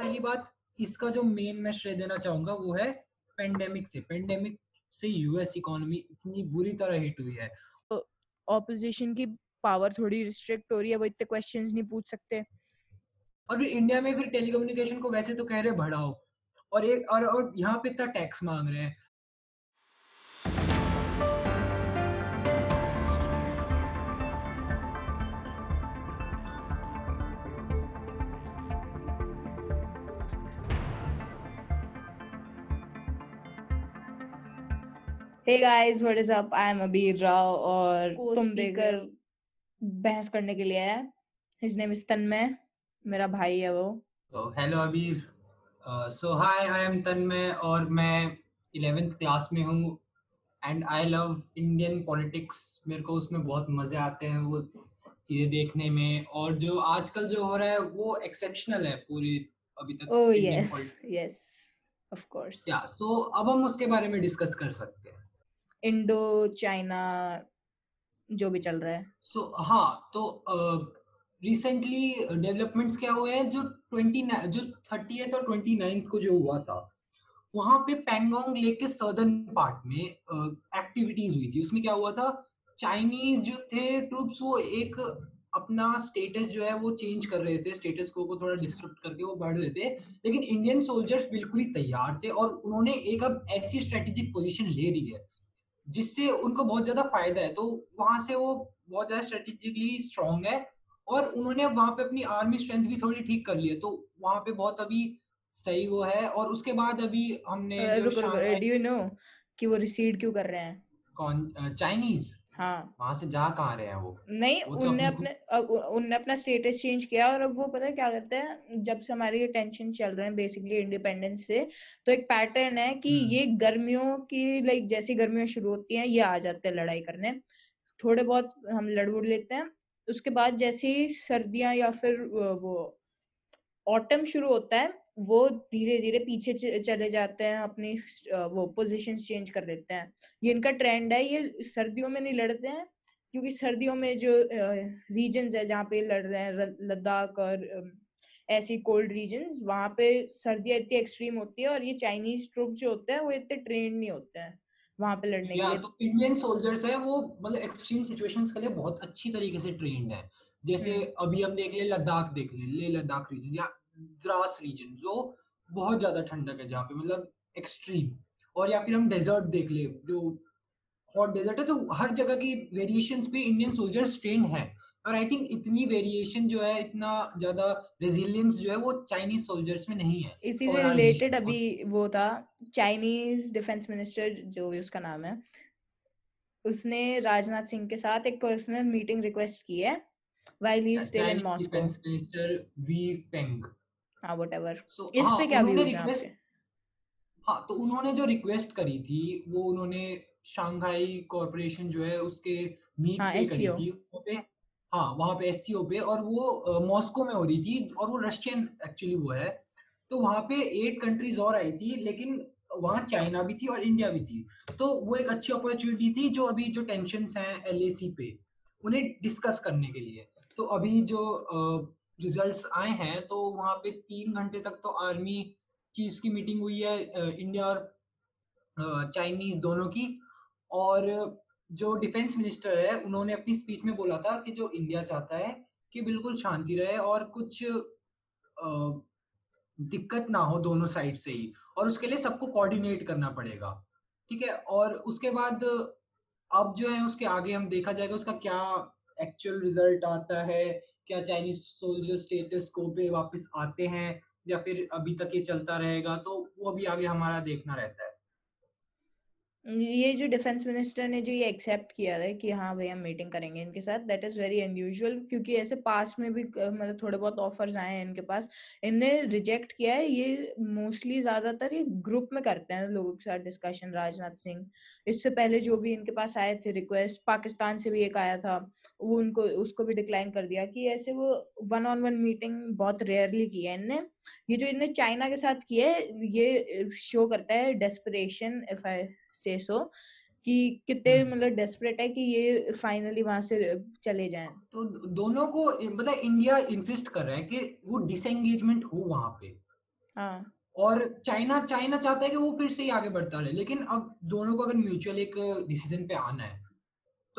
पहली बात इसका जो मेन मैं श्रेय देना चाहूँगा वो है पेंडेमिक से। पेंडेमिक से यूएस इकोनॉमी इतनी बुरी तरह हिट हुई है। ऑपोजिशन की पावर थोड़ी रिस्ट्रिक्ट हो रही है वो इतने क्वेश्चंस नहीं पूछ सकते। और फिर इंडिया में फिर टेलीकम्युनिकेशन को वैसे तो कह रहे बढ़ाओ। और एक और, और यहाँ पे इतना टैक्स मांग रहे हैं। Hey guys what is up I am Abir Rao और तुम देकर बहस करने के लिए आया हिज नेम इज़ तन्मय मेरा भाई है वो। हेलो अबीर सो हाय आई एम तन्मय और मैं 11th क्लास में हूँ and I love Indian politics मेरे को उसमें बहुत मज़े आते हैं वो चीज़ें देखने में। और जो आजकल जो हो रहा है वो एक्सेप्शनल है पूरी अभी तक oh yes yes of course या सो अब हम उसके बारे में डिस्कस कर सकते हैं। इंडो चाइना जो भी चल रहा है। सो so, हाँ तो रिसेंटली uh, डेवलपमेंट्स क्या हुए हैं? जो ट्वेंटी जो थर्टी और ट्वेंटी नाइन्थ को जो हुआ था वहाँ पे पैंगोंग लेक के सदर्न पार्ट में एक्टिविटीज़ uh, हुई थी। उसमें क्या हुआ था? चाइनीज़ जो थे ट्रूप्स वो एक अपना स्टेटस जो है वो चेंज कर रहे थे। स्टेटस को, को थोड़ा डिस्टर्ब करके वो बढ़ रहे थे। लेकिन इंडियन सोल्जर्स बिल्कुल ही तैयार थे और उन्होंने एक अब ऐसी स्ट्रेटेजिक पोजीशन ले रही है। जिससे उनको बहुत ज़्यादा फ़ायदा है। तो वहाँ से वो बहुत ज़्यादा स्ट्रेटेजिकली स्ट्रॉन्ग है और उन्होंने वहाँ पे अपनी आर्मी स्ट्रेंथ भी थोड़ी ठीक कर ली है। तो वहाँ पे बहुत अभी सही वो है और उसके बाद अभी हमने डू यू नो कि वो रिसीड क्यों कर रहे हैं? कौन चाइनीज़ हाँ। वहाँ से जा कहाँ रहे हैं वो? नहीं वो तो उनने अपने उनने अपना स्टेटस चेंज किया और अब वो पता है क्या करते हैं जब से हमारे ये टेंशन चल रहे हैं बेसिकली इंडिपेंडेंस से तो एक पैटर्न है कि हम्म। ये गर्मियों की लाइक जैसी गर्मियाँ शुरू होती हैं ये आ जाते हैं लड़ाई करने। थोड़े बहुत हम लड़ उड़ लेते हैं उसके बाद जैसी सर्दियाँ या फिर वो ऑटम शुरू होता है वो धीरे धीरे पीछे चले जाते हैं अपनी वो पोजीशन चेंज कर देते हैं। ये इनका ट्रेंड है ये सर्दियों में नहीं लड़ते हैं क्योंकि सर्दियों में जो रीजन है जहाँ पे लड़ रहे हैं लद्दाख और ऐसी कोल्ड रीजन वहाँ पे सर्दियाँ इतनी एक्सट्रीम होती है और ये चाइनीज़ ट्रुप जो होते हैं वो इतने ट्रेन नहीं होते हैं वहाँ पे लड़ने के लिए। तो इंडियन सोल्जर्स है वो मतलब एक्सट्रीम सिचुएशंस के लिए बहुत अच्छी तरीके से ट्रेंड है। जैसे हम्म। अभी हम देख ले लद्दाख देख ले ले लद्दाख रीजन या द्रास रीजन जो बहुत ज़्यादा ठंडक है जहाँ पे मतलब एक्सट्रीम और या फिर हम डेजर्ट देख ले जो हॉट डेजर्ट है तो हर जगह की वेरिएशंस पे इंडियन सोल्जर्स ट्रेन है। और आई थिंक इतनी वेरिएशन जो है इतना ज़्यादा रेजिलियंस जो है वो चाइनीज़ सोल्जर्स में नहीं है। इसी से रिलेटेड अभी वो था चाइनीज़ डिफेंस मिनिस्टर जो उसका नाम है उसने राजनाथ सिंह के साथ एक पर्सनल मीटिंग रिक्वेस्ट की है while he is still in Moscow. Defense Minister V हाँ whatever. So, इस हाँ, पे क्या व्यूज़ हैं आपके? हाँ तो उन्होंने जो रिक्वेस्ट करी थी वो उन्होंने शंघाई कॉरपोरेशन जो है उसके मीट हाँ, पे करी e थी। वहाँ पे हाँ वहाँ पे एस पे और वो मॉस्को में हो रही थी और वो रशियन एक्चुअली वो है। तो वहाँ पे एट कंट्रीज़ और आई थी लेकिन वहाँ चाइना भी थी और इंडिया भी थी। तो वो एक अच्छी अपॉर्चुनिटी थी जो अभी जो टेंशन हैं एल पे उन्हें डिस्कस करने के लिए। तो अभी जो रिजल्ट्स आए हैं तो वहाँ पे तीन घंटे तक तो आर्मी चीफ की मीटिंग हुई है इंडिया और चाइनीज़ दोनों की। और जो डिफेंस मिनिस्टर है, उन्होंने अपनी स्पीच में बोला था कि जो इंडिया चाहता है कि बिल्कुल शांति रहे और कुछ दिक्कत ना हो दोनों साइड से ही और उसके लिए सबको कोऑर्डिनेट करना पड़ेगा, ठीक है? और उसके बाद अब जो है, उसके आगे हम देखा जाएगा उसका क्या एक्चुअल रिज़ल्ट आता है क्या चाइनीज़ सोल्जर स्टेटस को पे वापस आते हैं या फिर अभी तक ये चलता रहेगा तो वो अभी आगे हमारा देखना रहता है। ये जो डिफेंस मिनिस्टर ने जो ये एक्सेप्ट किया है कि हाँ भाई हम मीटिंग करेंगे इनके साथ दैट इज़ वेरी अनयूजुअल क्योंकि ऐसे पास में भी मतलब थोड़े बहुत ऑफर्स आए हैं इनके पास, इनने रिजेक्ट किया है। ये मोस्टली ज़्यादातर ये ग्रुप में करते हैं लोगों के साथ डिस्कशन राजनाथ सिंह। इससे पहले जो भी इनके पास आए थे रिक्वेस्ट पाकिस्तान से भी एक आया था, वो उनको, उसको भी डिक्लाइन कर दिया कि ऐसे वो वन ऑन वन मीटिंग बहुत रेयरली की है इनने। ये जो इनने चाइना के साथ किया है, ये शो करता है डेस्परेशन इफ़ आई से सो कि कितने हम्म। मतलब डेस्परेट है कि ये फाइनली वहाँ से चले जाएँ। तो दोनों को मतलब इंडिया इंसिस्ट कर रहा है कि वो डिसएंगेजमेंट हो वहाँ पे। हाँ। और चाइना चाइना चाहता है कि वो फिर से ही आगे बढ़ता रहे लेकिन अब दोनों को अगर म्यूचुअल एक डिसीज़न पे आना है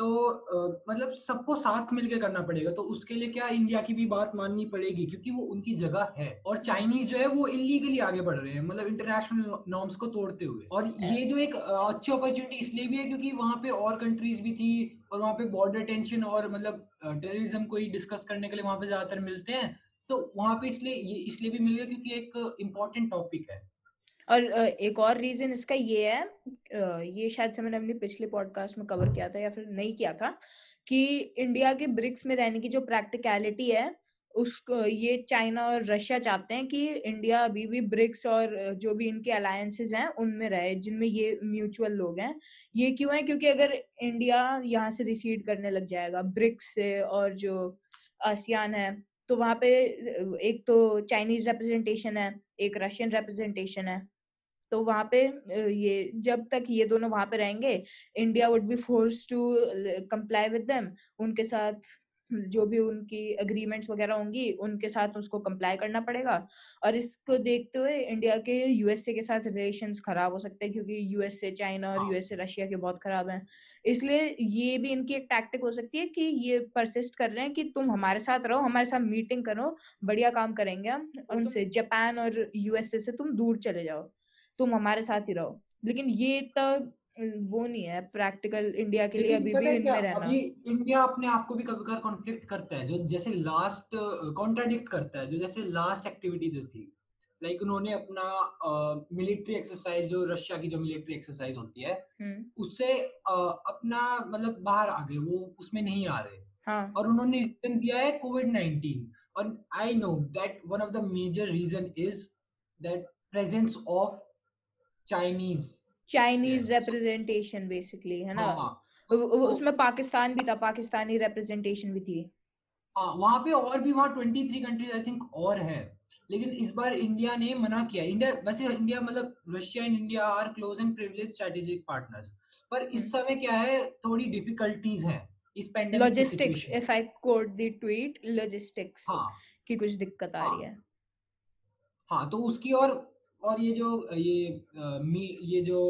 तो आ, मतलब सबको साथ मिलकर करना पड़ेगा तो उसके लिए क्या इंडिया की भी बात माननी पड़ेगी क्योंकि वो उनकी जगह है। और चाइनीज़ जो है वो इलीगली आगे बढ़ रहे हैं मतलब इंटरनेशनल नॉर्म्स को तोड़ते हुए। और ये जो एक अच्छी अपॉर्चुनिटी इसलिए भी है क्योंकि वहाँ पे और कंट्रीज़ भी थी और वहाँ पे बॉर्डर टेंशन और मतलब टेररिज्म को ही डिस्कस करने के लिए वहाँ पे ज़्यादातर मिलते हैं। तो वहाँ पे इसलिए ये इसलिए भी मिल गया क्योंकि एक इम्पोर्टेंट टॉपिक है। और एक और रीजन इसका ये है ये शायद से मैंने अपने पिछले पॉडकास्ट में कवर किया था या फिर नहीं किया था, कि इंडिया के ब्रिक्स में रहने की जो प्रैक्टिकलिटी है, उसको, ये चाइना और रशिया चाहते हैं कि इंडिया अभी भी ब्रिक्स और जो भी इनके अलायंसेस हैं, उनमें रहे, जिनमें ये म्यूचुअल लोग हैं। ये क्यों है? क्योंकि अगर इंडिया यहाँ से रिसीड करने लग जाएगा ब्रिक्स से और जो आसियान है तो वहाँ पे एक तो चाइनीज़ रिप्रेजेंटेशन है, एक रशियन रिप्रेजेंटेशन है। तो वहाँ पे ये जब तक ये दोनों वहाँ पे रहेंगे India would be force to comply with them उनके साथ जो भी उनकी अग्रीमेंट्स वगैरह होंगी उनके साथ उसको कंप्लाई करना पड़ेगा। और इसको देखते हुए इंडिया के यूएसए के साथ रिलेशंस खराब हो सकते हैं क्योंकि यूएसए चाइना और यूएसए हाँ। रशिया के बहुत खराब हैं। इसलिए ये भी इनकी एक टैक्टिक हो सकती है कि ये परसिस्ट कर रहे हैं कि तुम हमारे साथ रहो हमारे साथ मीटिंग करो बढ़िया काम करेंगे हम। उनसे जापान और यूएसए से तुम दूर चले जाओ। तुम हमारे साथ ही रहो। लेकिन ये तब वो नहीं है प्रैक्टिकल इंडिया के लिए अभी भी इनमें रहना। अभी इंडिया अपने आप को भी कभी कभार कॉन्फ्लिक्ट करता है जो जैसे लास्ट कॉन्ट्राडिक्ट करता है जो जैसे लास्ट एक्टिविटी जो थी। लाइक like उन्होंने अपना मिलिट्री uh, एक्सरसाइज जो रशिया की जो मिलिट्री एक्सरसाइज होती है हम्म। उससे uh, अपना मतलब बाहर आ गए वो उसमें नहीं आ रहे। हाँ. और उन्होंने रीजन दिया है कोविड नाइनटीन और I know that one of the major reason is that presence of Chinese Chinese representation basically है ना? हाँ, तो, उसमें पाकिस्तान भी था पाकिस्तानी रिप्रेजेंटेशन भी थी। हाँ वहाँ पे और भी वहाँ 23 कंट्रीज़ आई थिंक और है। लेकिन इस बार इंडिया ने मना किया। इंडिया वैसे इंडिया मतलब Russia and India are close and privilege strategic partners पर इस हम्म। समय क्या है थोड़ी डिफिकल्टीज हैं इस pandemic logistics if I quote the tweet logistics की कुछ दिक्कत आ रही हाँ। है। हाँ तो उसकी और और ये जो, ये ये जो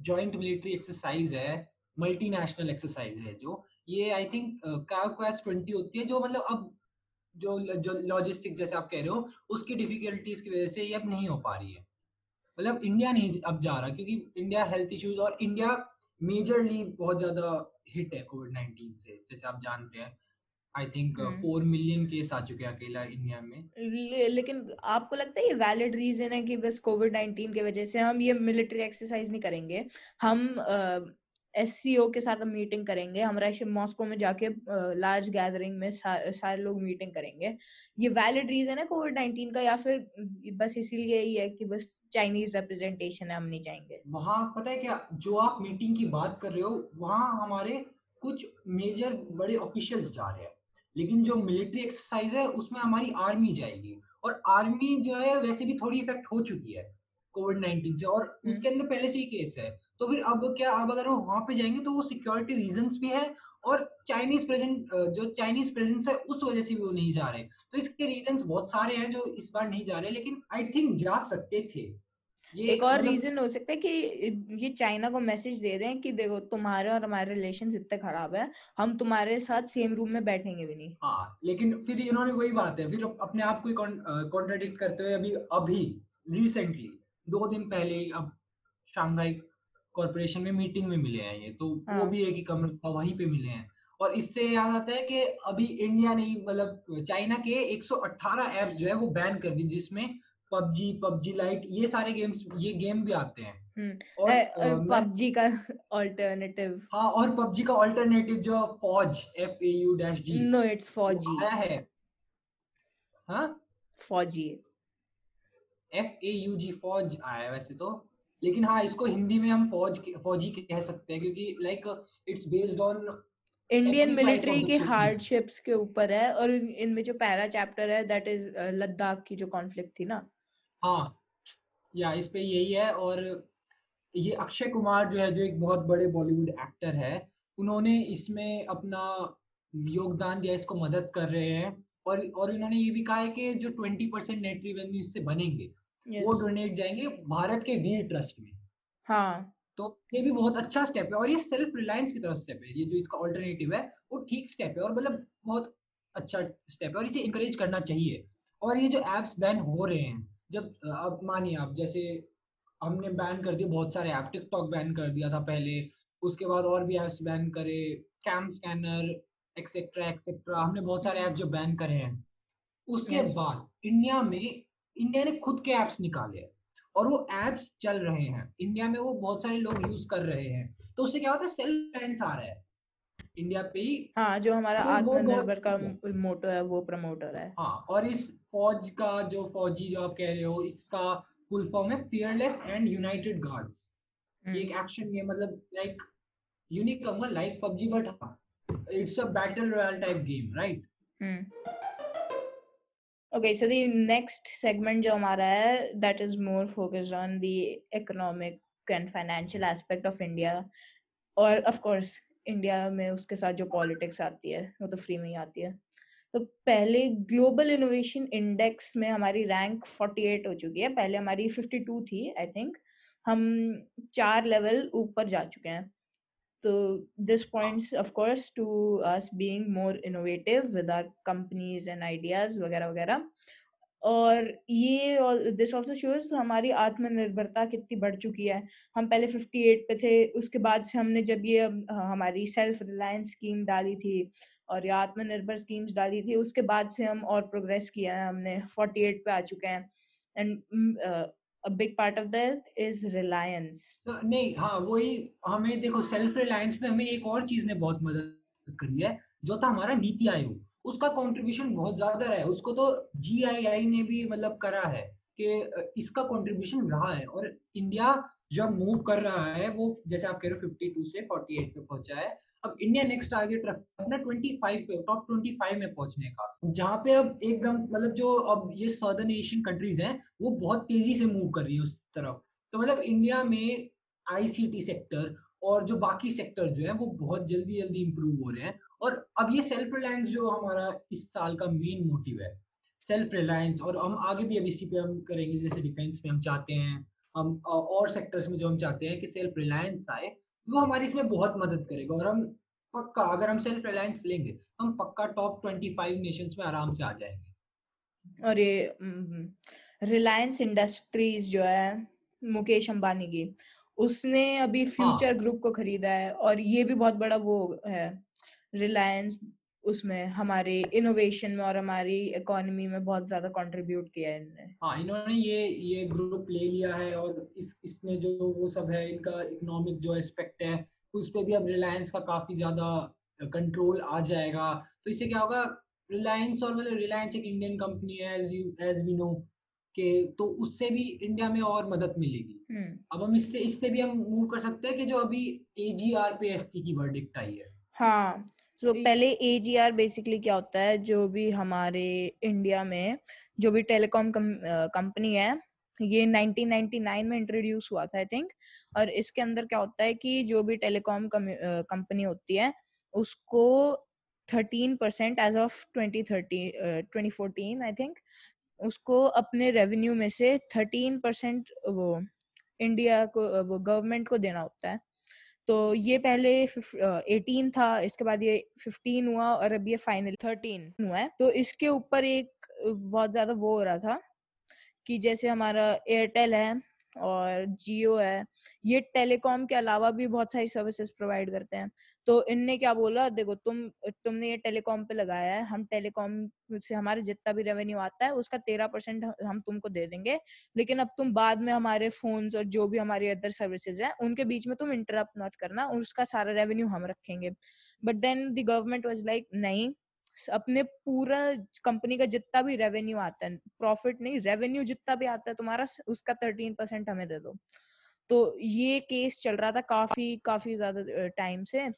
जॉइंट मिलिट्री एक्सरसाइज है मल्टीनेशनल एक्सरसाइज है जो, ये आई थिंक क्वास ट्वेंटी होती है, जो मतलब अब जो जो लॉजिस्टिक्स जैसे आप कह रहे हो, उसकी डिफिकल्टीज की वजह से ये अब नहीं हो पा रही है। मतलब इंडिया नहीं अब जा रहा, क्योंकि इंडिया हेल्थ इश्यूज़ और इंडिया मेजरली बहुत ज़्यादा हिट है कोविड नाइनटीन से, जैसे आप जानते हैं। I think four million case आ चुके हैं अकेला इंडिया में। ले, लेकिन आपको लगता है ये वैलिड रीजन है कि बस कोविड नाइनटीन की वजह से हम ये मिलिट्री एक्सरसाइज नहीं करेंगे? हम एस uh, के साथ हम मीटिंग करेंगे हम रशिया मॉस्को में जाके लार्ज uh, गैदरिंग में सा, सारे लोग मीटिंग करेंगे। ये वैलिड रीजन है कोविड नाइनटीन का या फिर बस इसीलिए ही है कि बस चाइनीज़ रिप्रेजेंटेशन है हम नहीं जाएँगे? वहाँ पता है क्या जो आप मीटिंग की बात कर रहे हो वहाँ हमारे कुछ मेजर बड़े ऑफिशियल्स जा रहे हैं। लेकिन जो मिलिट्री एक्सरसाइज है उसमें हमारी आर्मी जाएगी। और आर्मी जो है वैसे भी थोड़ी इफ़ेक्ट हो चुकी है कोविड नाइन्टीन से। और हम्म। उसके अंदर पहले से ही केस है। तो फिर अब क्या अब अगर वो वहाँ पे जाएँगे तो वो सिक्योरिटी रीजन भी है और चाइनीज़ प्रेजेंट जो चाइनीज़ प्रेजेंस है उस वजह से भी वो नहीं जा रहे। तो इसके रीजन बहुत सारे हैं जो इस बार नहीं जा रहे लेकिन आई थिंक जा सकते थे। एक और मतलब... रीजन हो सकता है कि ये चाइना को मैसेज दे रहे हैं कि देखो तुम्हारे और हमारे रिलेशन इतने खराब है हम तुम्हारे साथ सेम रूम में बैठेंगे भी नहीं हाँ लेकिन फिर इन्होंने वही बात है फिर अपने आप को कॉन्ट्राडिक्ट करते हुए अभी अभी रिसेंटली दो दिन पहले अब शांघाई कॉरपोरेशन में मीटिंग में मिले हैं ये तो हाँ. वो भी एक ही कमरा वहीं पे मिले हैं और इससे याद आता है कि अभी इंडिया ने मतलब चाइना के 118 ऐप्स जो है वो बैन कर दी जिसमें पबजी पबजी लाइट ये सारे गेम्स ये गेम भी आते हैं। हम्म, और पबजी का ऑल्टरनेटिव हाँ और पबजी का ऑल्टरनेटिव जो फौज F A U dash G no it's Fauji. आया है। हाँ? फौजी। एफ़ ए यू जी फौज आया है वैसे तो। लेकिन हाँ इसको हिंदी में हम फौज फौजी कह सकते हैं क्योंकि like it's based on Indian military के हार्डशिप्स के ऊपर है और इनमें जो पहला चैप्टर है दैट इज़ लद्दाख की जो कॉन्फ्लिक्ट थी ना। हाँ या इस पे यही है और ये अक्षय कुमार जो है जो एक बहुत बड़े बॉलीवुड एक्टर है उन्होंने इसमें अपना योगदान दिया इसको मदद कर रहे हैं और और इन्होंने ये भी कहा है कि जो ट्वेंटी परसेंट नेट रिवेन्यू इससे बनेंगे yes. वो डोनेट जाएँगे भारत के वीर ट्रस्ट में। हाँ। तो ये भी बहुत अच्छा स्टेप है और ये सेल्फ रिलायंस की तरफ़ स्टेप है ये जो इसका ऑल्टरनेटिव है वो ठीक स्टेप है और मतलब बहुत अच्छा स्टेप है और इसे इंकरेज करना चाहिए। और ये जो एप्स बैन हो रहे हैं जब अब मानिए आप जैसे हमने बैन कर दिया बहुत सारे ऐप टिकटॉक बैन कर दिया था पहले उसके बाद और भी ऐप्स बैन करे कैम स्कैनर एक्सेट्रा एक्सेट्रा हमने बहुत सारे ऐप जो बैन करे हैं। उसके yes. बाद इंडिया में इंडिया ने खुद के ऐप्स निकाले और वो एप्स चल रहे हैं। इंडिया में वो बहुत सारे लोग यूज़ कर रहे हैं। तो उससे क्या होता है? सेल्फ रिलायंस आ रहा है। इंडिया पे ही हाँ जो हमारा तो आत्मनिर्भर का मोटो है वो प्रमोटर है। हाँ और इस फौज का जो फौजी जो आप कह रहे हो इसका फुल फॉर्म है फियरलेस एंड यूनाइटेड गार्ड एक एक्शन गेम मतलब लाइक यूनिक कहूँगा like PUBG but it's a battle royale type game right Okay, so the next segment जो हमारा है that is more focused on the economic and financial aspect of India और of course India में उसके साथ जो politics आती है, वो तो फ्री में ही आती है। तो पहले ग्लोबल इनोवेशन इंडेक्स में हमारी रैंक 48 हो चुकी है। पहले हमारी 52 थी आई थिंक हम चार लेवल ऊपर जा चुके हैं। तो this points of course to us being more innovative with our companies and ideas वगैरह वगैरह। और ये दिस ऑल्सो शोज़ हमारी आत्मनिर्भरता कितनी बढ़ चुकी है। हम पहले 58 पे थे उसके बाद से हमने जब ये हमारी सेल्फ रिलायंस स्कीम डाली थी और ये आत्मनिर्भर स्कीम्स डाली थी उसके बाद से हम और प्रोग्रेस किया है हमने 48 पे आ चुके हैं। And a big part of that is reliance. so, नहीं हाँ वही हमें देखो सेल्फ रिलायंस में हमें एक और चीज़ ने बहुत मदद करी है जो था हमारा नीति आयोग। उसका कंट्रीब्यूशन बहुत ज़्यादा रहा है। उसको तो जीआईआई ने भी मतलब करा है कि इसका कंट्रीब्यूशन रहा है। और इंडिया जब मूव कर रहा है, वो जैसे आप कह रहे हो 52 से 48 पे पहुँचा है। अब इंडिया नेक्स्ट टारगेट रखता है अपना 25 पे टॉप 25 में पहुँचने का। जहाँ पे अब एकदम मतलब जो अब ये सदर्न एशियन कंट्रीज़ हैं, वो बहुत तेज़ी से मूव कर रही है उस तरफ़। तो मतलब इंडिया में आईसीटी सेक्टर और जो बाकी सेक्टर जो है, वो बहुत जल्दी जल्दी इंप्रूव हो रहे हैं। और अब ये सेल्फ रिलायंस जो हमारा इस साल का मेन मोटिव है सेल्फ रिलायंस और हम आगे भी अब इसी पे हम करेंगे जैसे डिफेंस में हम चाहते हैं हम और सेक्टर्स में जो हम चाहते हैं कि सेल्फ रिलायंस आए वो हमारी इसमें बहुत मदद करेगा। और हम पक्का अगर हम सेल्फ रिलायंस लेंगे तो हम पक्का टॉप ट्वेंटी फाइव नेशंस में आराम से आ जाएँगे। और ये रिलायंस इंडस्ट्रीज़ जो है मुकेश अंबानी की उसने अभी फ्यूचर हाँ. ग्रुप को खरीदा है और ये भी बहुत बड़ा वो है। रिलायंस उसमें हमारे इनोवेशन में और हमारी इकोनॉमी में बहुत ज़्यादा कंट्रीब्यूट किया है इन्होंने हाँ इन्होंने ये ये ग्रुप ले लिया है और इस इसमें जो वो सब है इनका इकोनॉमिक जो एस्पेक्ट है उस पर भी अब रिलायंस का काफ़ी ज़्यादा कंट्रोल आ जाएगा। तो इससे क्या होगा रिलायंस और मतलब रिलायंस एक इंडियन कंपनी है as you as we know के तो उससे भी इंडिया में और मदद मिलेगी। हम्म। अब हम इससे इससे भी हम मूव कर सकते हैं कि जो अभी एजीआर पे एससी की वर्डिक्ट आई है। हाँ तो so, पहले एजीआर बेसिकली क्या होता है जो भी हमारे इंडिया में जो भी टेलीकॉम कंपनी है ये 1999 में इंट्रोड्यूस हुआ था आई थिंक और इसके अंदर क्या होता है कि जो भी टेलीकॉम कंपनी होती है उसको 13 percent as of 2013 2014 I think उसको अपने रेवेन्यू में से 13 परसेंट वो इंडिया को वो गवर्नमेंट को देना होता है। तो ये पहले एटीन था, इसके बाद ये फिफ्टीन हुआ और अब ये फाइनल थर्टीन हुआ है। तो इसके ऊपर एक बहुत ज़्यादा वो हो रहा था कि जैसे हमारा एयरटेल है और जियो है, ये टेलीकॉम के अलावा भी बहुत सारी सर्विसेज़ प्रोवाइड करते हैं। तो इनने क्या बोला, देखो तुम, तुमने ये टेलीकॉम पे लगाया है, हम टेलीकॉम से हमारे जितना भी रेवेन्यू आता है, उसका तेरह परसेंट हम तुमको दे देंगे। लेकिन अब तुम बाद में हमारे फ़ोन और जो भी हमारी अदर सर्विसेज़ हैं, उनके बीच में तुम इंटरप्ट नॉट करना, उसका सारा रेवेन्यू हम रखेंगे। But then the government was like नहीं अपने पूरा कंपनी का जितना भी रेवेन्यू आता है प्रॉफिट नहीं रेवेन्यू जितना भी आता है तुम्हारा उसका थर्टीन परसेंट हमें दे दो। तो ये केस चल रहा था काफ़ी काफ़ी ज़्यादा टाइम से।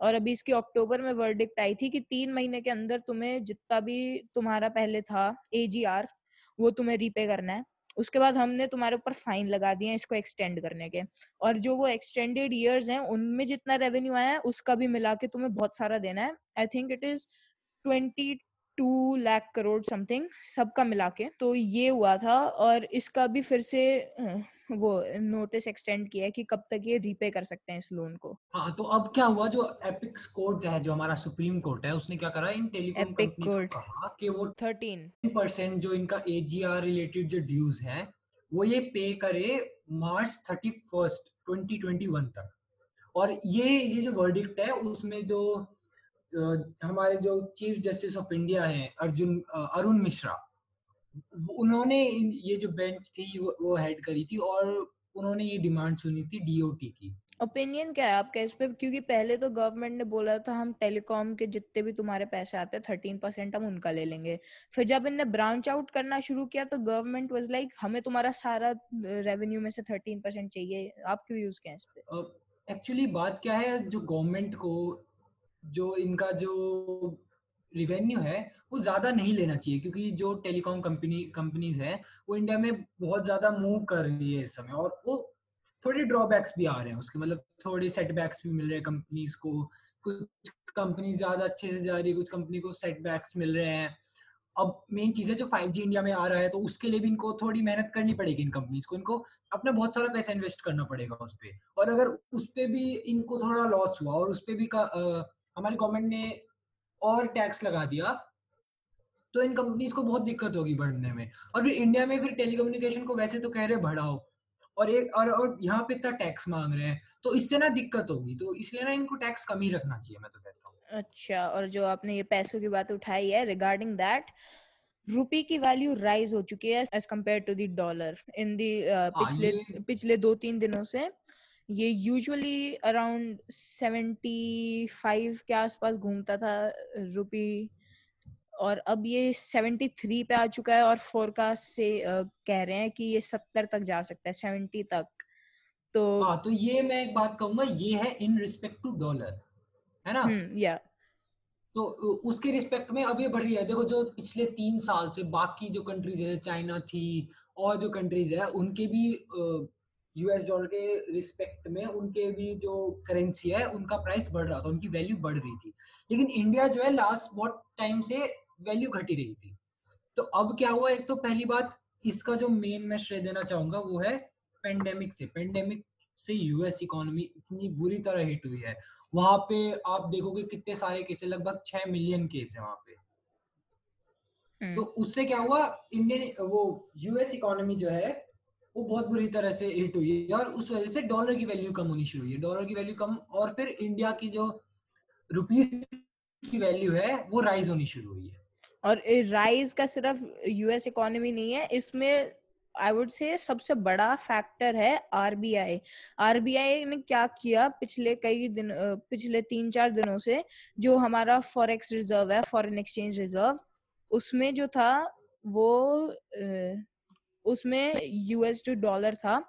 और अभी इसकी अक्टूबर में वर्डिक्ट आई थी कि तीन महीने के अंदर तुम्हें जितना भी तुम्हारा पहले था एजीआर वो तुम्हें रीपे करना है। उसके बाद हमने तुम्हारे ऊपर फाइन लगा दिए इसको एक्सटेंड करने के। और जो वो एक्सटेंडेड ईयर्स हैं, उनमें जितना रेवेन्यू आया है, उसका भी मिला के तुम्हें बहुत सारा देना है। I think it is twenty two lakh crore something सबका मिला के तो ये हुआ था और इसका भी फिर से वो नोटिस एक्सटेंड किया है कि कब तक ये रीपे कर सकते हैं इस लोन को। हाँ तो अब क्या हुआ जो एपिक्स कोर्ट है जो हमारा सुप्रीम कोर्ट है उसने क्या करा इन टेलीकॉम कंपनीज़ को कहा कि वो 13 परसेंट जो इनका एजीआर रिलेटेड जो ड्यूज है वो ये पे करे March thirty first twenty twenty one तक। और ये ये जो वर्डिक्ट है उसमें जो हमारे जो चीफ जस्टिस ऑफ़ इंडिया है अर्जुन अरुण मिश्रा उन्होंने ये जो बेंच थी वो, हेड करी थी और उन्होंने ये डिमांड सुनी थी डीओटी की। ओपिनियन क्या है आपका इस पे? क्योंकि पहले तो गवर्नमेंट ने बोला था हम टेलीकॉम के जितने भी तुम्हारे पैसे आते हैं थर्टीन परसेंट हम उनका ले लेंगे। फिर जब इनने ब्रांच आउट करना शुरू किया तो गवर्नमेंट वाज लाइक हमें तुम्हारा सारा रेवेन्यू में से थर्टीन परसेंट चाहिए। आपके व्यूज़ क्या है इस पे? एक्चुअली बात क्या है जो गवर्नमेंट को जो इनका जो रिवेन्यू है वो ज़्यादा नहीं लेना चाहिए क्योंकि जो टेलीकॉम कंपनी कंपनीज़ है वो इंडिया में बहुत ज़्यादा मूव कर रही है इस समय और वो थोड़े ड्रॉबैक्स भी आ रहे हैं उसके मतलब थोड़े सेटबैक्स भी मिल रहे हैं कंपनीज़ को। कुछ कंपनी ज़्यादा अच्छे से जा रही है कुछ कंपनी को सेटबैक्स मिल रहे हैं। अब मेन चीज़ है जो 5G इंडिया में आ रहा है तो उसके लिए भी इनको थोड़ी मेहनत करनी पड़ेगी इन कंपनीज़ को। इनको अपना बहुत सारा पैसा इन्वेस्ट करना पड़ेगा उस पर और अगर उस पर भी इनको थोड़ा लॉस हुआ और उस पर भी का, आ, हमारी गवर्नमेंट ने और टैक्स लगा दिया तो इन कंपनीज़ को बहुत दिक्कत होगी बढ़ने में। और फिर इंडिया में फिर टेलीकम्युनिकेशन को वैसे तो कह रहे बढ़ाओ। और एक और, और यहाँ पे इतना टैक्स मांग रहे हैं तो इससे ना दिक्कत होगी। तो इसलिए ना इनको टैक्स कम ही रखना चाहिए मैं तो कहता हूँ। अच्छा और जो आपने ये पैसों की बात उठाई है रिगार्डिंग दैट रुपी की वैल्यू राइज हो चुकी है as compare to the dollar in the पिछले पिछले दो तीन दिनों से। ये यूजुअली अराउंड सेवेंटी फाइव के आसपास घूमता था रुपी और अब ये सेवेंटी थ्री पे आ चुका है और फोरकास्ट से uh, कह रहे हैं कि ये सत्तर तक जा सकता है सेवेंटी तक। तो हाँ तो ये मैं एक बात कहूँगा ये है इन रिस्पेक्ट टू डॉलर है ना? या hmm, तो उसके रिस्पेक्ट में अब ये बढ़ रही है। देखो जो पिछले तीन साल से बाकी जो कंट्रीज़ है चाइना थी और जो कंट्रीज़ है उनके भी यूएस डॉलर के रिस्पेक्ट में उनके भी जो करेंसी है उनका प्राइस बढ़ रहा था उनकी वैल्यू बढ़ रही थी। लेकिन इंडिया जो है लास्ट बहुत टाइम से वैल्यू घटी रही थी। तो अब क्या हुआ? एक तो पहली बात इसका जो मेन मैं श्रेय देना चाहूँगा वो है पेंडेमिक से। पेंडेमिक से यूएस इकोनॉमी इतनी बुरी तरह हिट हुई है। वहाँ पे आप देखोगे कितने सारे केस है लगभग छह मिलियन केस है वहाँ पे। हम्म। तो उससे क्या हुआ? इंडियन वो यूएस इकोनॉमी जो है वो बहुत बुरी तरह से हिट हुई है और उस वजह से डॉलर की वैल्यू कम होनी शुरू हुई है। डॉलर की वैल्यू कम और फिर इंडिया की जो रुपीज़ की वैल्यू है, वो राइज होनी शुरू हुई है। और राइज का सिर्फ़ यूएस इकोनॉमी नहीं है, इसमें आई वुड से सबसे बड़ा फैक्टर है आरबीआई आरबीआई ने क्या किया पिछले कई दिन पिछले तीन चार दिनों से, जो हमारा फॉरेक्स रिज़र्व है फॉरेन एक्सचेंज रिज़र्व उसमें जो था वो उसमें यूएस जो डॉलर था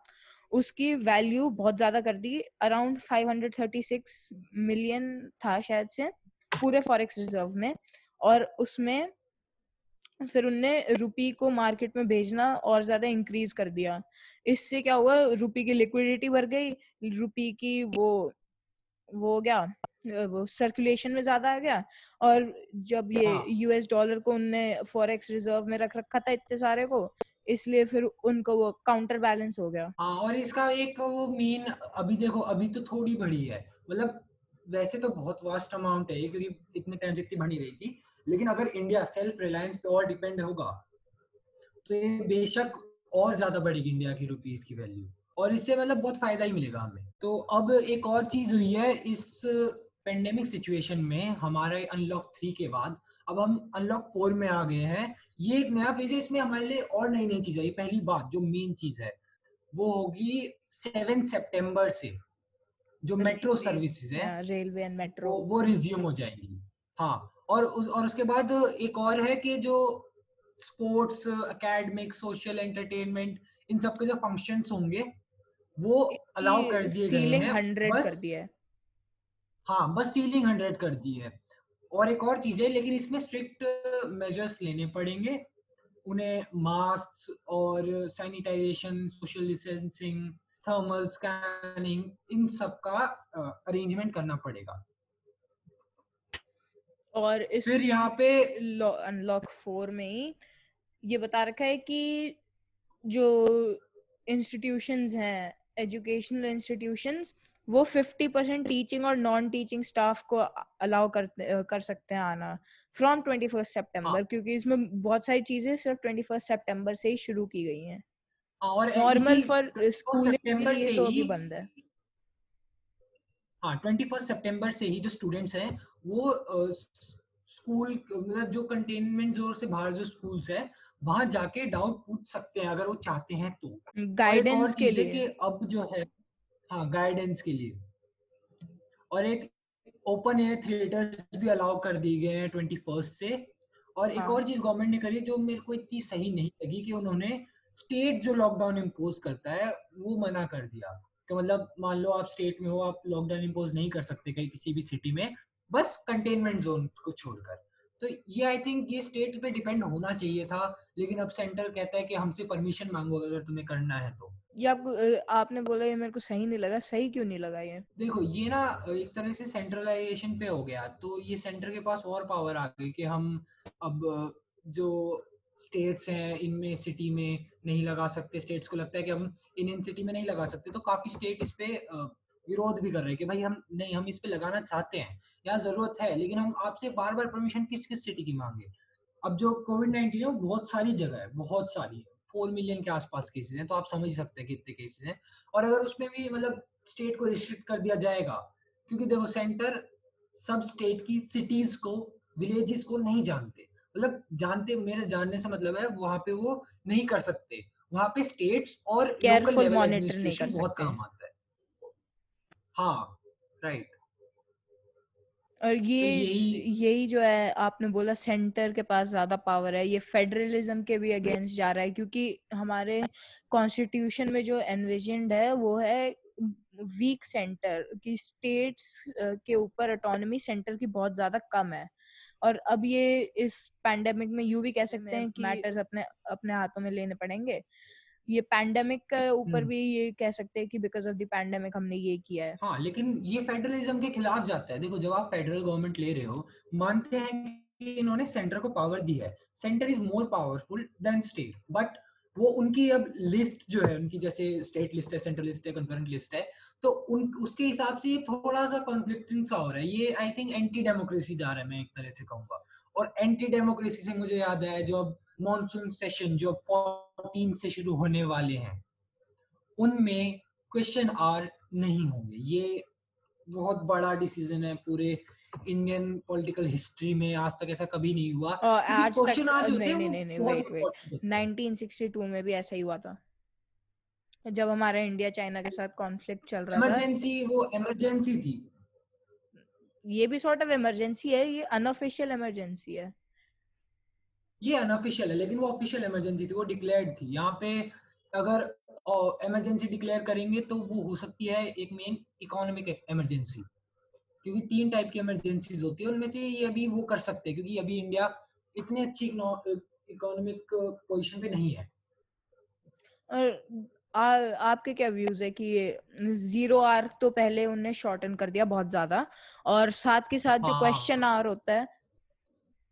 उसकी वैल्यू बहुत ज़्यादा कर दी। अराउंड 536 मिलियन था शायद से पूरे फॉरेक्स रिज़र्व में। और उसमें फिर उनने रुपी को मार्केट में भेजना और ज़्यादा इंक्रीज कर दिया। इससे क्या हुआ रुपी की लिक्विडिटी बढ़ गई रुपी की वो वो हो गया वो सर्कुलेशन में ज़्यादा आ गया। और जब ये हाँ. यूएस डॉलर को उनने फॉरेक्स रिज़र्व में रख रखा था इतने सारे को इसलिए फिर उनको वो काउंटर बैलेंस हो गया। हाँ और इसका एक वो मेन अभी देखो, अभी तो थोड़ी बढ़ी है। मतलब वैसे तो बहुत वास्ट अमाउंट है क्योंकि इतने टाइम से इतनी बढ़ी रही थी। लेकिन अगर इंडिया सेल्फ रिलायंस पे और डिपेंड होगा तो ये बेशक और ज़्यादा बढ़ेगी इंडिया की रुपीज़ की वैल्यू और इससे मतलब बहुत फ़ायदा ही मिलेगा हमें। तो अब एक और चीज़ हुई है, इस पेंडेमिक सिचुएशन में हमारे अनलॉक थ्री के बाद अब हम अनलॉक फोर में आ गए हैं। ये एक नया फ़ेज़ है इसमें हमारे लिए और नई नई चीज़ है। ये पहली बात जो मेन चीज़ है वो होगी सेवन सितंबर से जो मेट्रो सर्विसेज़ है रेलवे एंड मेट्रो वो, वो रिज्यूम हो जाएगी। हाँ और उस और उसके बाद एक और है कि जो स्पोर्ट्स अकेडमिक सोशल एंटरटेनमेंट इन सब के जो फ़ंक्शंस होंगे वो अलाउ कर दिए गए हैं। बस कर दिया है। हाँ बस सीलिंग हंड्रेड कर दी है। और एक और चीज़ है लेकिन इसमें स्ट्रिक्ट मेजर्स लेने पड़ेंगे। उन्हें मास्क और sanitization social distancing thermal scanning इन सब का अरेंजमेंट करना पड़ेगा। और इस फिर यहाँ पे अनलॉक फोर में ही ये बता रखा है कि जो इंस्टीट्यूशंस हैं एजुकेशनल इंस्टीट्यूशंस वो 50 परसेंट टीचिंग और नॉन टीचिंग स्टाफ को अलाउ कर कर सकते हैं आना फ्रॉम ट्वेंटी फ़र्स्ट सेप्टेम्बर क्योंकि इसमें बहुत सारी चीज़ें सिर्फ़ ट्वेंटी फ़र्स्ट सेप्टेम्बर से ही शुरू की गई हैं। हाँ, और नॉर्मल फॉर स्कूल तो अभी बंद है। हाँ ट्वेंटी फ़र्स्ट सेप्टेम्बर से ही जो स्टूडेंट्स हैं वो स्कूल मतलब जो कंटेनमेंट जोन से बाहर जो स्कूल्स है वहाँ जाके डाउट पूछ सकते हैं अगर वो चाहते हैं तो। गाइडेंस के लिए। कि अब जो है हाँ गाइडेंस के लिए। और एक ओपन एयर थिएटर्स भी अलाउ कर दिए गए हैं ट्वेंटी फ़र्स्ट से। और एक हाँ. और चीज़ गवर्नमेंट ने करी जो मेरे को इतनी सही नहीं लगी कि उन्होंने स्टेट जो लॉकडाउन इम्पोज करता है वो मना कर दिया। कि मतलब मान लो आप स्टेट में हो आप लॉकडाउन इम्पोज नहीं कर सकते कहीं किसी भी सिटी में बस कंटेनमेंट जोन को छोड़कर। तो ये आई थिंक ये स्टेट पे डिपेंड होना चाहिए था लेकिन अब सेंटर कहता है कि हमसे परमिशन मांगो अगर तुम्हें करना है तो। ये आपको आपने बोला ये मेरे को सही नहीं लगा, सही क्यों नहीं लगा ये? देखो, ये ना एक तरह से सेंट्रलाइजेशन पे हो गया तो ये सेंटर के पास और पावर आ गई कि हम अब जो स्टेट्स हैं, इनमें सिटी में नहीं लगा सकते स्टेट्स को लगता है कि हम इन इन सिटी में नहीं लगा सकते तो काफ़ी स्टेट इस पे विरोध भी कर रहे हैं कि भाई हम नहीं, हम इस पे लगाना चाहते हैं यहाँ ज़रूरत है, लेकिन हम आपसे बार बार परमिशन किस किस सिटी की मांगे? अब जो कोविड नाइन्टीन है बहुत सारी जगह है, बहुत सारी फोर मिलियन के आसपास केसेस हैं तो आप समझ सकते हैं कितने केसेस हैं। और अगर उसमें भी मतलब स्टेट को रिस्ट्रिक्ट कर दिया जाएगा क्योंकि देखो सेंटर सब स्टेट की सिटीज़ को विलेजेस को नहीं जानते। मतलब जानते मेरे जानने से मतलब है वहाँ पे वो नहीं कर सकते। वहाँ पे स्टेट्स और लोकल नहीं कर बहुत काम आता है। हाँ राइट और तो ये यही यही जो है आपने बोला सेंटर के पास ज़्यादा पावर है ये फेडरलिज्म के भी अगेंस्ट जा रहा है क्योंकि हमारे कॉन्स्टिट्यूशन में जो एनविजनड है वो है वीक सेंटर की स्टेट्स के ऊपर ऑटोनॉमी सेंटर की बहुत ज़्यादा कम है। और अब ये इस पैंडेमिक में यू भी कह सकते हैं कि मैटर्स अपने अपने हाथों में लेने पड़ेंगे। ये पैंडेमिक के ऊपर भी ये कह सकते हैं कि बिकॉज़ ऑफ़ द पैंडेमिक हमने ये किया है। हाँ लेकिन ये फेडरलिज्म के खिलाफ जाता है। देखो जब आप फेडरल गवर्नमेंट ले रहे हो मानते हैं कि इन्होंने सेंटर को पावर दी है। Centre is more powerful than state but वो उनकी अब लिस्ट जो है उनकी जैसे स्टेट लिस्ट है सेंट्रल लिस्ट है कंकरेंट लिस्ट है तो उन उसके हिसाब से ये थोड़ा सा कॉन्फ्लिक्टिंग सा हो रहा है। ये आई थिंक एंटी डेमोक्रेसी जा रहा है मैं एक तरह से कहूँगा। और एंटी डेमोक्रेसी से मुझे याद आया जो अब मॉनसून सेशन जो फोर्टीन से शुरू होने वाले हैं उनमें क्वेश्चन आर नहीं होंगे। ये बहुत बड़ा डिसीज़न है पूरे इंडियन पॉलिटिकल हिस्ट्री में आज तक ऐसा कभी नहीं हुआ। क्वेश्चन आज नहीं नहीं नहीं, नहीं वेट वेट 1962 में भी ऐसा ही हुआ था। जब हमारा इंडिया चाइना के साथ कॉन्फ्लिक्ट चल रहा था। इमरजेंसी वो इमरजेंसी थी। ये भी सॉर्ट ऑफ़ इमरजेंसी है ये अनऑफिशियल इमरजेंसी है। ये अनऑफिशियल है लेकिन वो ऑफिशियल इमरजेंसी थी वो डिक्लेयर्ड थी यहाँ पे अगर इमरजेंसी डिक्लेयर करेंगे तो वो हो सकती है एक मेन इकोनॉमिक इमरजेंसी क्योंकि तीन टाइप की इमरजेंसीज होती है उनमें से ये अभी वो कर सकते हैं क्योंकि अभी इंडिया इतनी अच्छी इकोनॉमिक पोजीशन पे नहीं है और आ, आपके क्या व्यूज़ है कि ये ज़ीरो आर तो पहले उनने शॉर्टन कर दिया बहुत ज़्यादा और साथ के साथ जो क्वेश्चन हाँ। आर होता है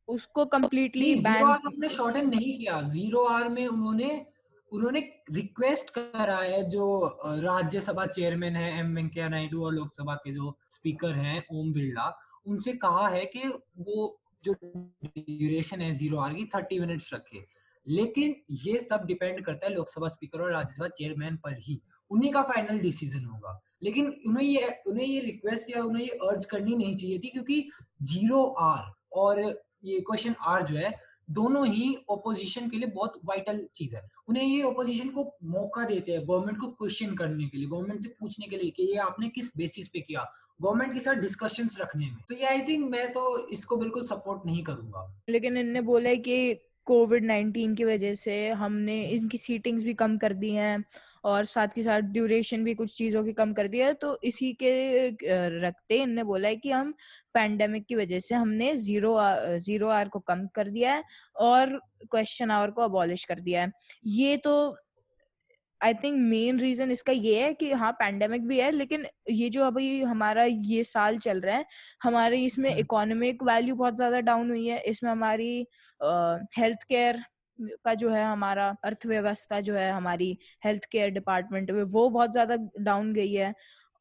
उसको कम्प्लीटली बैन उन्होंने शॉर्टन नहीं किया। ज़ीरो आर में उन्होंने उन्होंने रिक्वेस्ट करा है जो राज्यसभा चेयरमैन है एम वेंकैया नायडू और लोकसभा के जो स्पीकर हैं ओम बिरला उनसे कहा है कि वो जो ड्यूरेशन है ज़ीरो आर की थर्टी मिनट्स रखे। लेकिन ये सब डिपेंड करता है लोकसभा स्पीकर और राज्यसभा चेयरमैन पर ही। उन्हीं का फाइनल डिसीज़न होगा। लेकिन उन्हें ये उन्हें ये रिक्वेस्ट या उन्हें ये अर्ज़ करनी नहीं चाहिए थी क्योंकि ज़ीरो आर और ये क्वेश्चन आर जो है, दोनों ही ओपोजिशन के लिए बहुत वाइटल चीज़ है। उन्हें ये ओपोजिशन को मौका देते हैं गवर्नमेंट को क्वेश्चन करने के लिए गवर्नमेंट से पूछने के लिए कि ये आपने किस बेसिस पे किया? गवर्नमेंट के साथ डिस्कशंस रखने में। तो ये आई थिंक मैं तो इसको बिल्कुल सपोर्ट नहीं करूँगा। लेकिन इनने बोला है कि कोविड नाइन्टीन की वजह से हमने इनकी सीटिंग्स भी कम कर दी हैं और साथ के साथ ड्यूरेशन भी कुछ चीज़ों की कम कर दी है। तो इसी के रखते इनने बोला है कि हम पैंडेमिक की वजह से हमने ज़ीरो ज़ीरो आर को कम कर दिया है और क्वेश्चन आवर को अबॉलिश कर दिया है। ये तो आई थिंक मेन रीजन इसका ये है कि हाँ पैंडेमिक भी है लेकिन ये जो अभी हमारा ये साल चल रहा है हमारे इसमें इकोनॉमिक वैल्यू बहुत ज़्यादा डाउन हुई है। इसमें हमारी हेल्थ uh, केयर का जो है हमारा अर्थव्यवस्था जो है हमारी हेल्थ केयर डिपार्टमेंट में वो बहुत ज़्यादा डाउन गई है।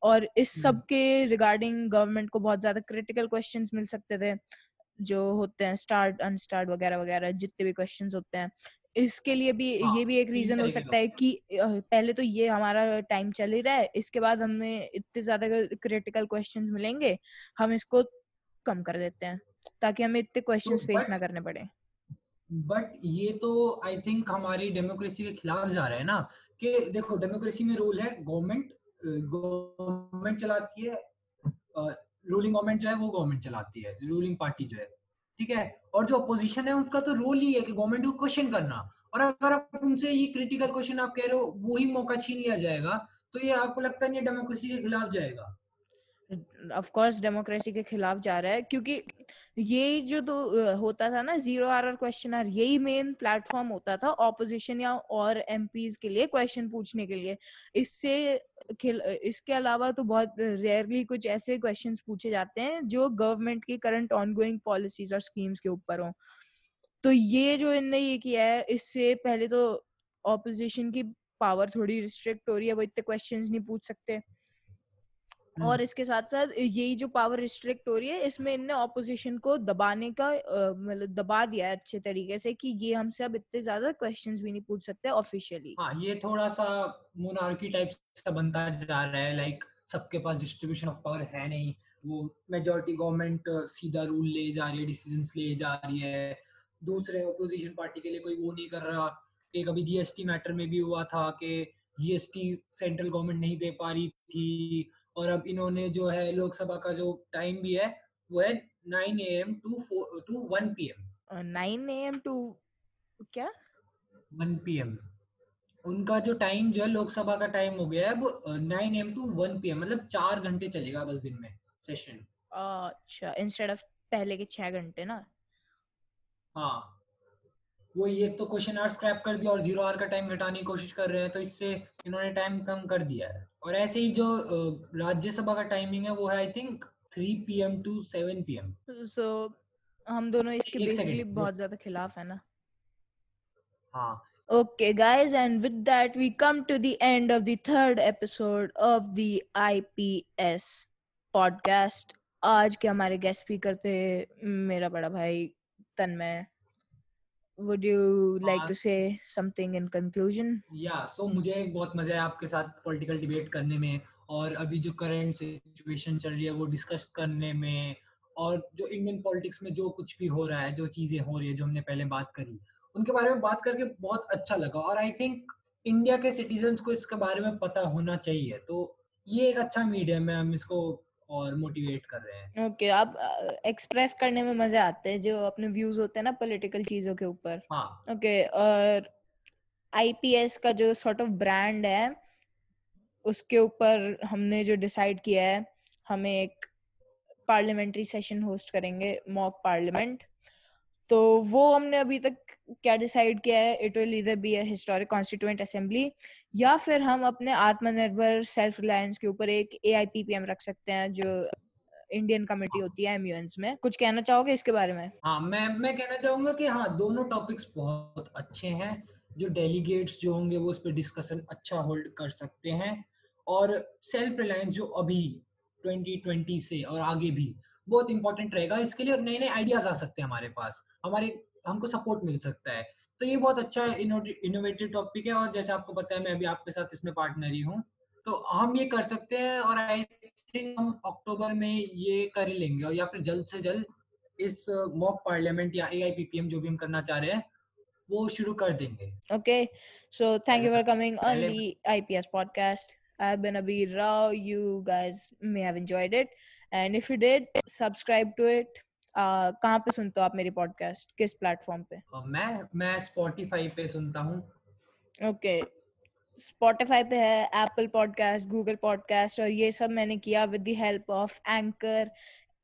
और इस सब के रिगार्डिंग गवर्नमेंट को बहुत ज़्यादा क्रिटिकल क्वेश्चंस मिल सकते थे जो होते हैं स्टार्ट अनस्टार्ट वगैरह वगैरह जितने भी क्वेश्चंस होते हैं। इसके लिए भी हाँ, ये भी एक रीजन हो सकता है कि पहले तो ये हमारा टाइम चल ही रहा है इसके बाद हमें इतने ज़्यादा क्रिटिकल क्वेश्चंस मिलेंगे हम इसको कम कर देते हैं ताकि हमें इतने क्वेश्चंस तो फेस ना करने पड़े। बट ये तो आई थिंक हमारी डेमोक्रेसी के खिलाफ जा रहा है ना कि देखो डेमोक्रेसी में रूल है गवर्नमेंट गवर्नमेंट चलाती है रूलिंग गवर्नमेंट जो है वो गवर्नमेंट चलाती है रूलिंग पार्टी जो है। ठीक है? और जो अपोजिशन है उसका तो रोल ही है कि गवर्नमेंट को क्वेश्चन करना। और अगर आप उनसे ये क्रिटिकल क्वेश्चन आप कह रहे हो, वो ही मौका छीन लिया जाएगा तो ये आपको लगता है डेमोक्रेसी के खिलाफ जाएगा? ऑफ़ कोर्स डेमोक्रेसी के खिलाफ जा रहा है, क्योंकि ये जो तो होता था ना zero hour hour question hour यही मेन प्लेटफॉर्म होता था ऑपोजिशन या और एम के लिए क्वेश्चन पूछने के लिए। इससे इसके अलावा तो बहुत रेयरली कुछ ऐसे क्वेश्चंस पूछे जाते हैं जो गवर्नमेंट की करंट ऑनगोइंग पॉलिसीज़ और स्कीम्स के ऊपर हो। तो ये जो इनने ये किया है, इससे पहले तो ऑपोजिशन की पावर थोड़ी रिस्ट्रिक्ट हो रही है, वो इतने क्वेश्चंस नहीं पूछ सकते। और हम्म। इसके साथ साथ यही जो पावर रिस्ट्रिक्ट हो रही है इसमें इनने ऑपोजिशन को दबाने का मतलब दबा दिया है अच्छे तरीके से कि ये हमसे अब इतने ज़्यादा क्वेश्चंस भी नहीं पूछ सकते ऑफिशियली हाँ ये थोड़ा सा मोनार्की टाइप सा बनता जा रहा है लाइक सबके पास डिस्ट्रीब्यूशन ऑफ़ पावर है नहीं वो मेजोरिटी गवर्नमेंट सीधा रूल ले जा रही है डिसीज़न ले जा रही है दूसरे अपोजिशन पार्टी के लिए कोई वो नहीं कर रहा कि कभी जीएसटी मैटर में भी हुआ था कि जीएसटी सेंट्रल गवर्नमेंट नहीं दे पा रही थी और अब इन्होंने जो है लोकसभा का जो टाइम भी है वो है nine A M to to one P M nine A M to क्या? वन पी एम उनका जो टाइम जो है लोकसभा का टाइम हो गया है वो nine M to one P M मतलब चार घंटे चलेगा बस दिन में सेशन अच्छा इंस्टेड ऑफ़ पहले के छह घंटे ना? हाँ। वो ये तो क्वेश्चन आर स्क्रैप कर दिया और ज़ीरो आर का टाइम घटाने की कोशिश कर रहे हैं तो इससे इन्होंने टाइम कम कर दिया है। और ऐसे ही जो राज्यसभा का टाइमिंग है वो है I think three P M to seven P M so हम दोनों इसके बेसिकली बहुत ज़्यादा खिलाफ है ना? हाँ। Okay, guys, and with that, we come to the end of the third episode of the IPS podcast. आज के हमारे गेस्ट स्पीकर थे मेरा बड़ा भाई तन्मय। Would you like uh, to say something in conclusion? Yeah so मुझे बहुत मज़ा है आपके साथ पॉलिटिकल डिबेट करने में और अभी जो करंट सिचुएशन चल रही है वो डिस्कस करने में और जो इंडियन पॉलिटिक्स में जो कुछ भी हो रहा है जो चीज़ें हो रही है जो हमने पहले बात करी उनके बारे में बात करके बहुत अच्छा लगा और आई थिंक इंडिया के सिटीजन्स को इसके बारे में पता होना चाहिए तो ये एक अच्छा मीडियम है हम इसको और मोटिवेट कर रहे हैं। ओके okay, आप एक्सप्रेस करने में मज़े आते हैं जो अपने व्यूज़ होते हैं ना पॉलिटिकल चीज़ों के ऊपर। हाँ। ओके okay, और आईपीएस का जो सॉर्ट ऑफ़ ब्रांड है उसके ऊपर हमने जो डिसाइड किया है हमें एक पार्लियामेंट्री सेशन होस्ट करेंगे मॉक पार्लियामेंट तो वो हमने अभी तक क्या डिसाइड किया है? इट विल इधर बी हिस्टोरिक कॉन्स्टिट्यूएंट असेंबली या फिर हम अपने आत्मनिर्भर सेल्फ रिलायंस के ऊपर एक A I P P M रख सकते हैं, जो इंडियन कमेटी होती है एमयूएंस में। कुछ कहना चाहोगे इसके बारे में? हाँ मैं मैं कहना चाहूँगा कि हाँ दोनों टॉपिक्स बहुत अच्छे हैं। जो डेलीगेट्स जो होंगे, वो उस पर डिस्कशन अच्छा होल्ड कर सकते हैं। और सेल्फ रिलायंस जो अभी 2020 से और आगे भी बहुत इंपॉर्टेंट रहेगा। इसके लिए नए नए आइडियाज़ आ सकते हैं हमारे पास। हमारे हमको सपोर्ट मिल सकता है। तो ये बहुत अच्छा इनोवेटिव टॉपिक है और जैसे आपको पता है मैं भी आपके साथ इसमें पार्टनर ही हूँ। तो हम ये कर सकते हैं और आई थिंक हम अक्टूबर में ये कर ही लेंगे और या फिर जल्द से जल्द इस मॉक पार्लियामेंट या एआईपीपीएम जो भी हम करना चाह रहे हैं वो शुरू कर देंगे। Okay so thank you for coming on the IPS podcast I've been Abir Rao. You guys may have enjoyed it. And if you did, subscribe to it. uh, कहाँ पे सुनते हो आप मेरी पॉडकास्ट किस प्लेटफॉर्म पे मैं मैं स्पॉटिफाई पे सुनता हूँ ओके स्पॉटिफाई पे है एप्पल पॉडकास्ट गूगल पॉडकास्ट और ये सब मैंने किया with the help of anchor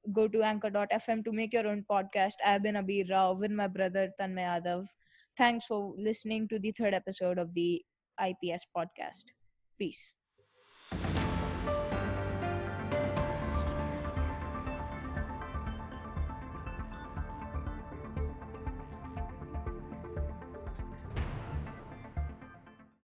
go to anchor.fm to make your own podcast. I've been Abir Rao with my brother Tanmay Yadav. Thanks for listening to the third episode of the IPS podcast. Peace.